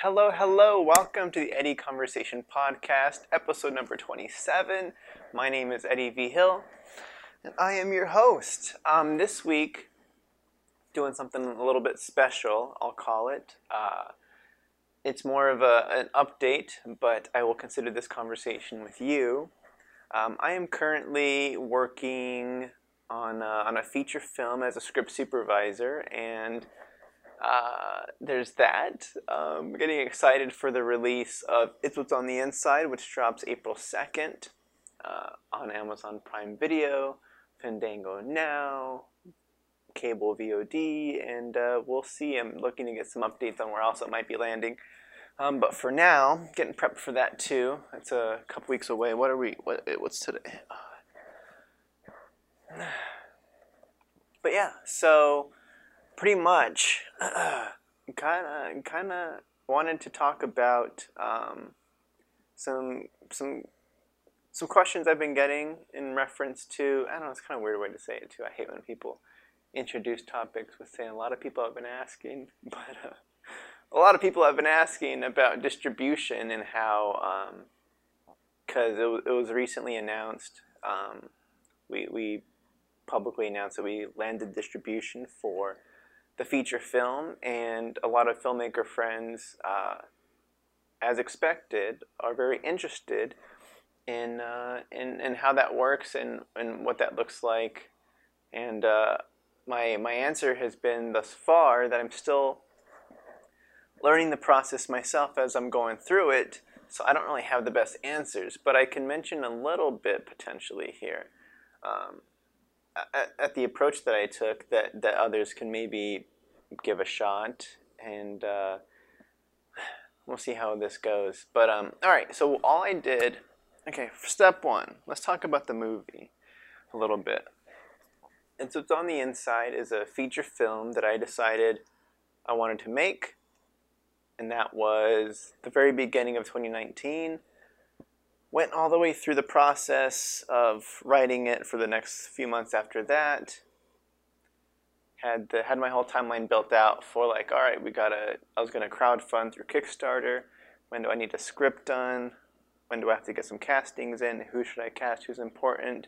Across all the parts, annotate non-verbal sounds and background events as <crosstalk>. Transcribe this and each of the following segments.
Hello, hello. Welcome to the Eddie Conversation Podcast, episode number 27. My name is Eddie Vigil, and I am your host. Um, this week, doing something a little bit special, I'll call it. Uh, it's more of a, an update, but I will consider this conversation with you. Um, I am currently working on a, on a feature film as a script supervisor, and uh, there's that. Um, getting excited for the release of It's What's on the Inside, which drops April 2nd uh, on Amazon Prime Video, Fandango Now, cable VOD, and uh, we'll see. I'm looking to get some updates on where else it might be landing. Um, but for now, getting prepped for that too. It's a couple weeks away. What are we? What, what's today? <sighs> But yeah, so pretty much, kind of, kind of wanted to talk about um, some some some questions I've been getting in reference to. I don't know. It's kind of weird way to say it too. I hate when people introduce topics with saying a lot of people have been asking, <laughs> but uh, a lot of people have been asking about distribution and how, because um, it, it, was recently announced, um, we, we publicly announced that we landed distribution for the feature film, and a lot of filmmaker friends, uh, as expected, are very interested in, uh, in, in how that works and, and what that looks like. And uh, my, my answer has been thus far that I'm still learning the process myself as I'm going through it, so I don't really have the best answers, but I can mention a little bit potentially here. Um, at, at, the approach that I took that, that others can maybe give a shot, and uh, we'll see how this goes. But um, all right, so all I did, okay, step one, let's talk about the movie a little bit. And so it's on the inside is a feature film that I decided I wanted to make and that was the very beginning of 2019. Went all the way through the process of writing it for the next few months after that. Had the, had my whole timeline built out for like, all right, we gotta. I was gonna crowdfund through Kickstarter. When do I need a script done? When do I have to get some castings in? Who should I cast? Who's important?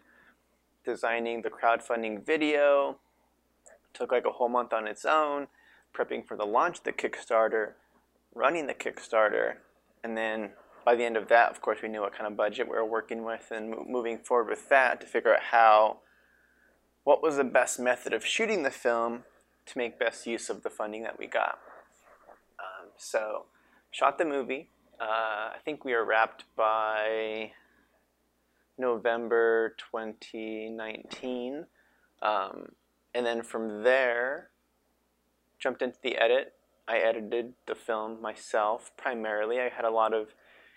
Designing the crowdfunding video took like a whole month on its own. Prepping for the launch of the Kickstarter running the Kickstarter, and then by the end of that, of course, we knew what kind of budget we were working with, and moving forward with that to figure out how, what was the best method of shooting the film to make best use of the funding that we got. Um, so, shot the movie. Uh, I think we were wrapped by November 2019. Um, and then from there, jumped into the edit, I edited the film myself primarily. I had a lot of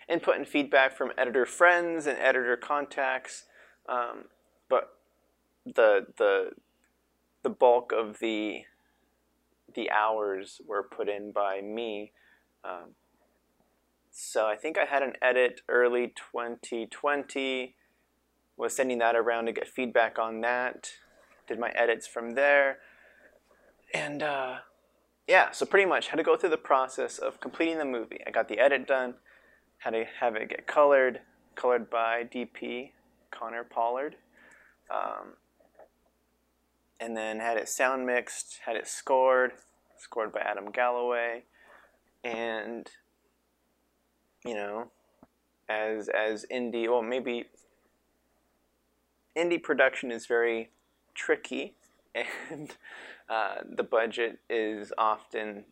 input and feedback from editor friends and editor contacts, um, but the the the bulk of the the hours were put in by me. Um, so I think I had an edit early 2020. Was sending that around to get feedback on that. Did my edits from there, and. Uh, yeah, so pretty much had to go through the process of completing the movie. I got the edit done, had to have it get colored, colored by DP Connor Pollard, um, and then had it sound mixed, had it scored, scored by Adam Galloway, and you know, as as indie, well maybe indie production is very tricky. <laughs> And uh, the budget is often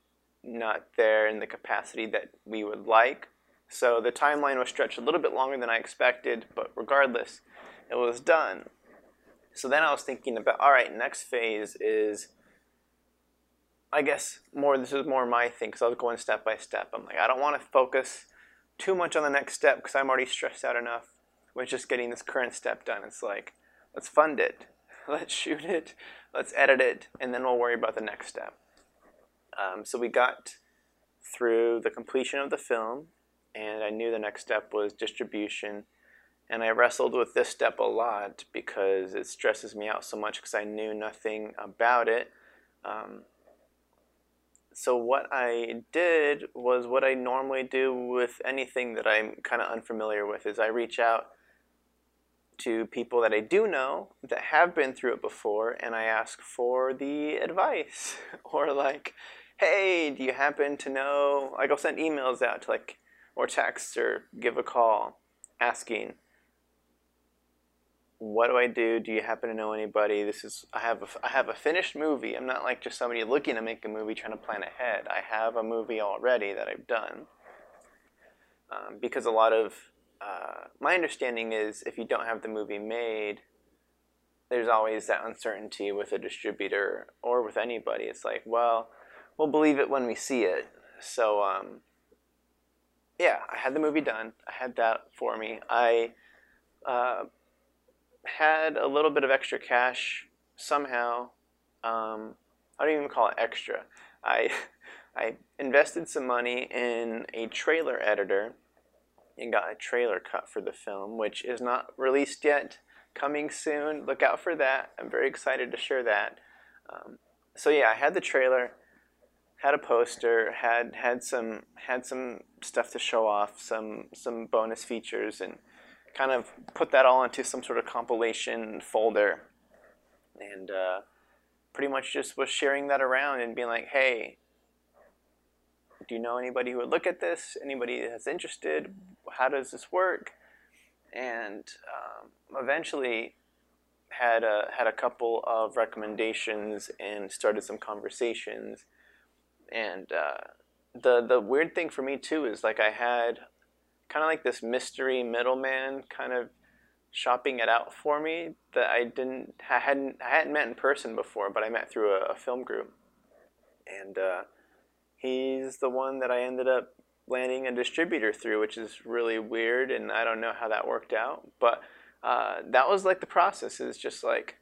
not there in the capacity that we would like. So the timeline was stretched a little bit longer than I expected, but regardless, it was done. So then I was thinking about, all right, next phase is, I guess more. This is more my thing because I was going step by step. I'm like, I don't want to focus too much on the next step because I'm already stressed out enough with just getting this current step done. It's like, let's fund it, <laughs> let's shoot it, let's edit it, and then we'll worry about the next step. Um, so we got through the completion of the film, and I knew the next step was distribution. And I wrestled with this step a lot because it stresses me out so much because I knew nothing about it. Um, so what I did was what I normally do with anything that I'm kind of unfamiliar with is I reach out to people that I do know that have been through it before and I ask for the advice <laughs> or like hey do you happen to know like I'll send emails out to like or text or give a call asking what do I do? Do you happen to know anybody? This is I have a, I have a finished movie. I'm not like just somebody looking to make a movie trying to plan ahead. I have a movie already that I've done. Um, because a lot of uh, my understanding is if you don't have the movie made, there's always that uncertainty with a distributor or with anybody. It's like, well, we'll believe it when we see it. So um, yeah, I had the movie done. I had that for me. I uh, had a little bit of extra cash somehow. Um, I don't even call it extra. I <laughs> I invested some money in a trailer editor and got a trailer cut for the film, which is not released yet. Coming soon. Look out for that. I'm very excited to share that. Um, so yeah, I had the trailer, had a poster, had had some had some stuff to show off, some some bonus features, and kind of put that all into some sort of compilation folder and uh, pretty much just was sharing that around and being like, hey, do you know anybody who would look at this? Anybody that's interested? How does this work? And um, eventually had a, had a couple of recommendations and started some conversations. And uh, the the weird thing for me too is like I had kind of like this mystery middleman kind of shopping it out for me that I didn't I hadn't I hadn't met in person before, but I met through a, a film group, and uh, he's the one that I ended up landing a distributor through, which is really weird, and I don't know how that worked out, but uh, that was like the process is just like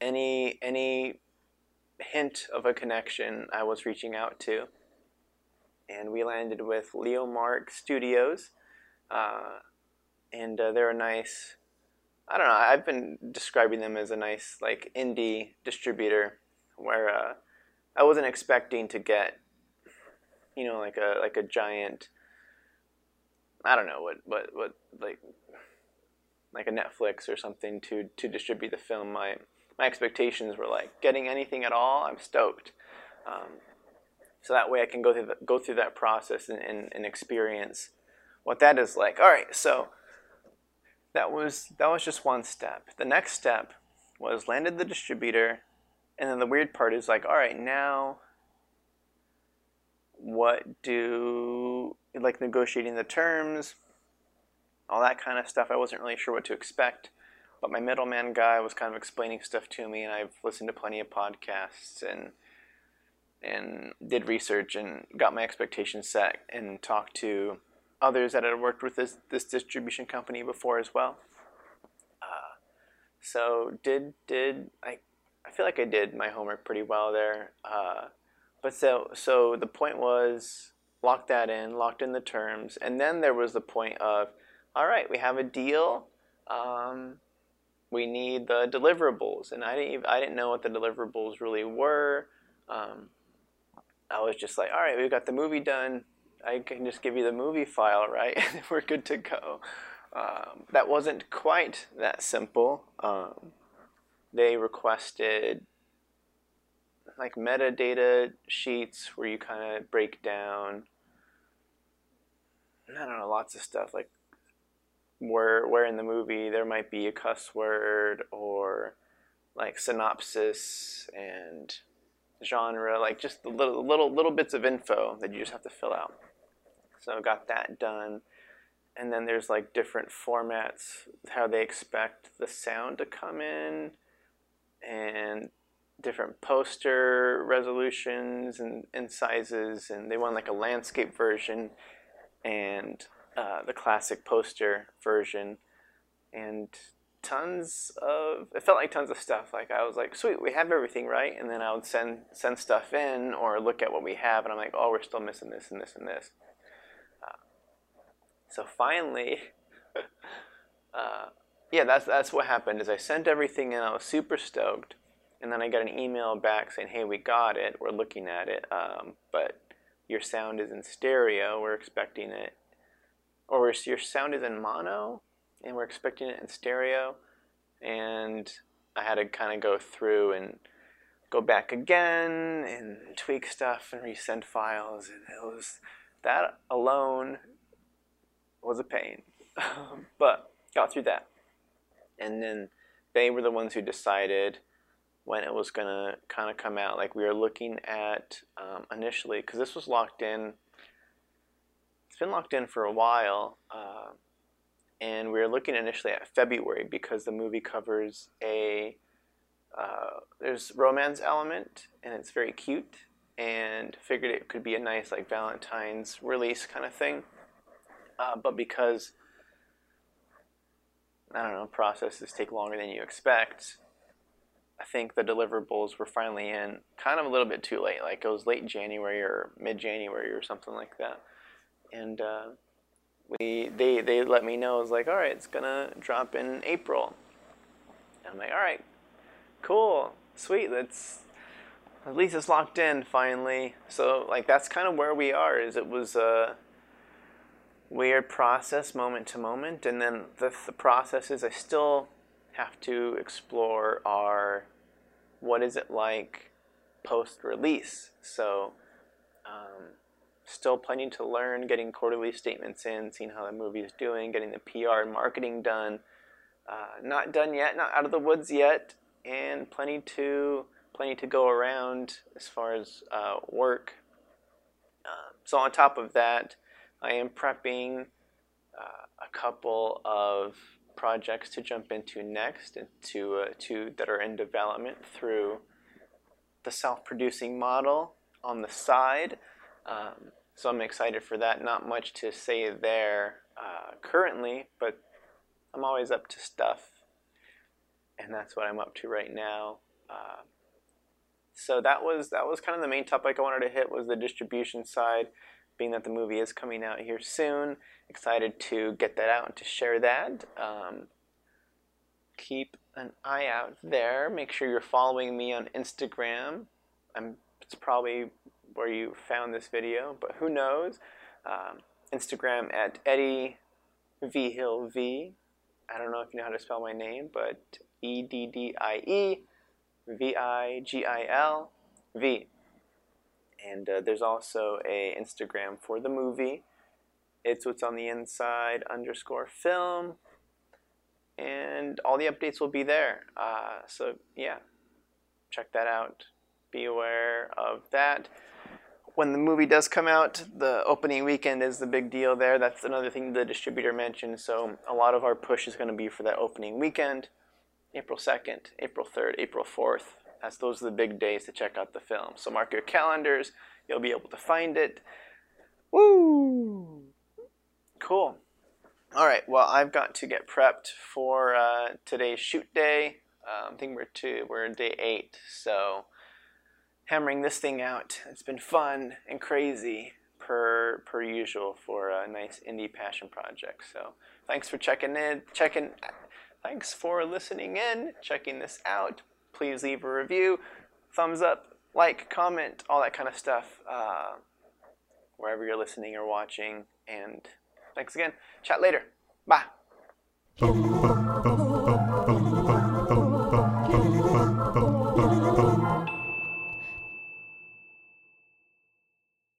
any any hint of a connection I was reaching out to and we landed with Leomark Studios, uh, and uh, they're a nice. I don't know. I've been describing them as a nice like indie distributor, where uh, I wasn't expecting to get, you know, like a like a giant. I don't know what what what like like a Netflix or something to to distribute the film. My my expectations were like getting anything at all. I'm stoked. Um, so that way I can go through the, go through that process and, and, and experience what that is like. All right, so that was that was just one step. The next step was landed the distributor, and then the weird part is like, all right, now what do like negotiating the terms, all that kind of stuff. I wasn't really sure what to expect, but my middleman guy was kind of explaining stuff to me, and I've listened to plenty of podcasts and and did research and got my expectations set and talked to others that had worked with this, this distribution company before as well. Uh, so did did I I feel like I did my homework pretty well there. Uh, but so so the point was locked that in, locked in the terms, and then there was the point of all right, we have a deal. Um, we need the deliverables, and I didn't even, I didn't know what the deliverables really were. Um, I was just like, all right, we've got the movie done. I can just give you the movie file, <laughs> right? We're good to go. Um, that wasn't quite that simple. Um, they requested like metadata sheets where you kind of break down, I don't know, lots of stuff like where where in the movie there might be a cuss word or like synopsis and genre, like just the little little little bits of info that you just have to fill out. So got that done. And then there's like different formats, how they expect the sound to come in, and different poster resolutions and, and sizes. And they want like a landscape version and uh, the classic poster version. And tons of it felt like tons of stuff like i was like sweet we have everything right and then i would send send stuff in or look at what we have and i'm like oh we're still missing this and this and this uh, so finally <laughs> uh, yeah that's that's what happened is i sent everything in i was super stoked and then I got an email back saying, "Hey, we got it. We're looking at it, um, but your sound is in stereo. We're expecting it, or your sound is in mono, and we're expecting it in stereo." And I had to kind of go through and go back again and tweak stuff and resend files, and it was that alone was a pain, <laughs> but got through that. And then they were the ones who decided when it was going to kind of come out. Like we were looking at um, initially, because this was locked in, it's been locked in for a while. Uh, and we were looking initially at February because the movie covers a uh, there's romance element and it's very cute and figured it could be a nice like Valentine's release kind of thing. Uh, but because I don't know processes take longer than you expect, I think the deliverables were finally in kind of a little bit too late. Like it was late January or mid January or something like that. And uh, we they they let me know it was like, all right, it's gonna drop in April. And I'm like, all right, cool, sweet. That's at least it's locked in finally. So like that's kind of where we are. Is it was a weird process moment to moment, and then the the processes I still have to explore are what is it like post release. So, um, still planning to learn, getting quarterly statements in, seeing how the movie is doing, getting the PR and marketing done. Uh, not done yet, not out of the woods yet, and plenty to plenty to go around as far as uh, work. Uh, so on top of that, I am prepping uh, a couple of projects to jump into next and to, uh, to that are in development through the self-producing model on the side. Um, so I'm excited for that. Not much to say there uh, currently, but I'm always up to stuff, and that's what I'm up to right now. Uh, so that was that was kind of the main topic I wanted to hit was the distribution side, being that the movie is coming out here soon excited to get that out and to share that. Um, keep an eye out there. Make sure you're following me on Instagram. I'm, it's probably where you found this video, but who knows? Um, Instagram at Eddie Vigil V. I don't know if you know how to spell my name, but E D D I E V I G I L V. And uh, there's also a Instagram for the movie it's what's on the inside underscore film. And all the updates will be there. Uh, so, yeah, check that out. Be aware of that. When the movie does come out, the opening weekend is the big deal there. That's another thing the distributor mentioned. So, a lot of our push is going to be for that opening weekend April 2nd, April 3rd, April 4th. As those are the big days to check out the film. So, mark your calendars. You'll be able to find it. Woo! Cool. All right. Well, I've got to get prepped for uh, today's shoot day. Um, I think we're two. We're day eight. So hammering this thing out. It's been fun and crazy per per usual for a nice indie passion project. So thanks for checking in. Checking. Thanks for listening in. Checking this out. Please leave a review, thumbs up, like, comment, all that kind of stuff. Uh, wherever you're listening or watching and Thanks again. Chat later. Bye.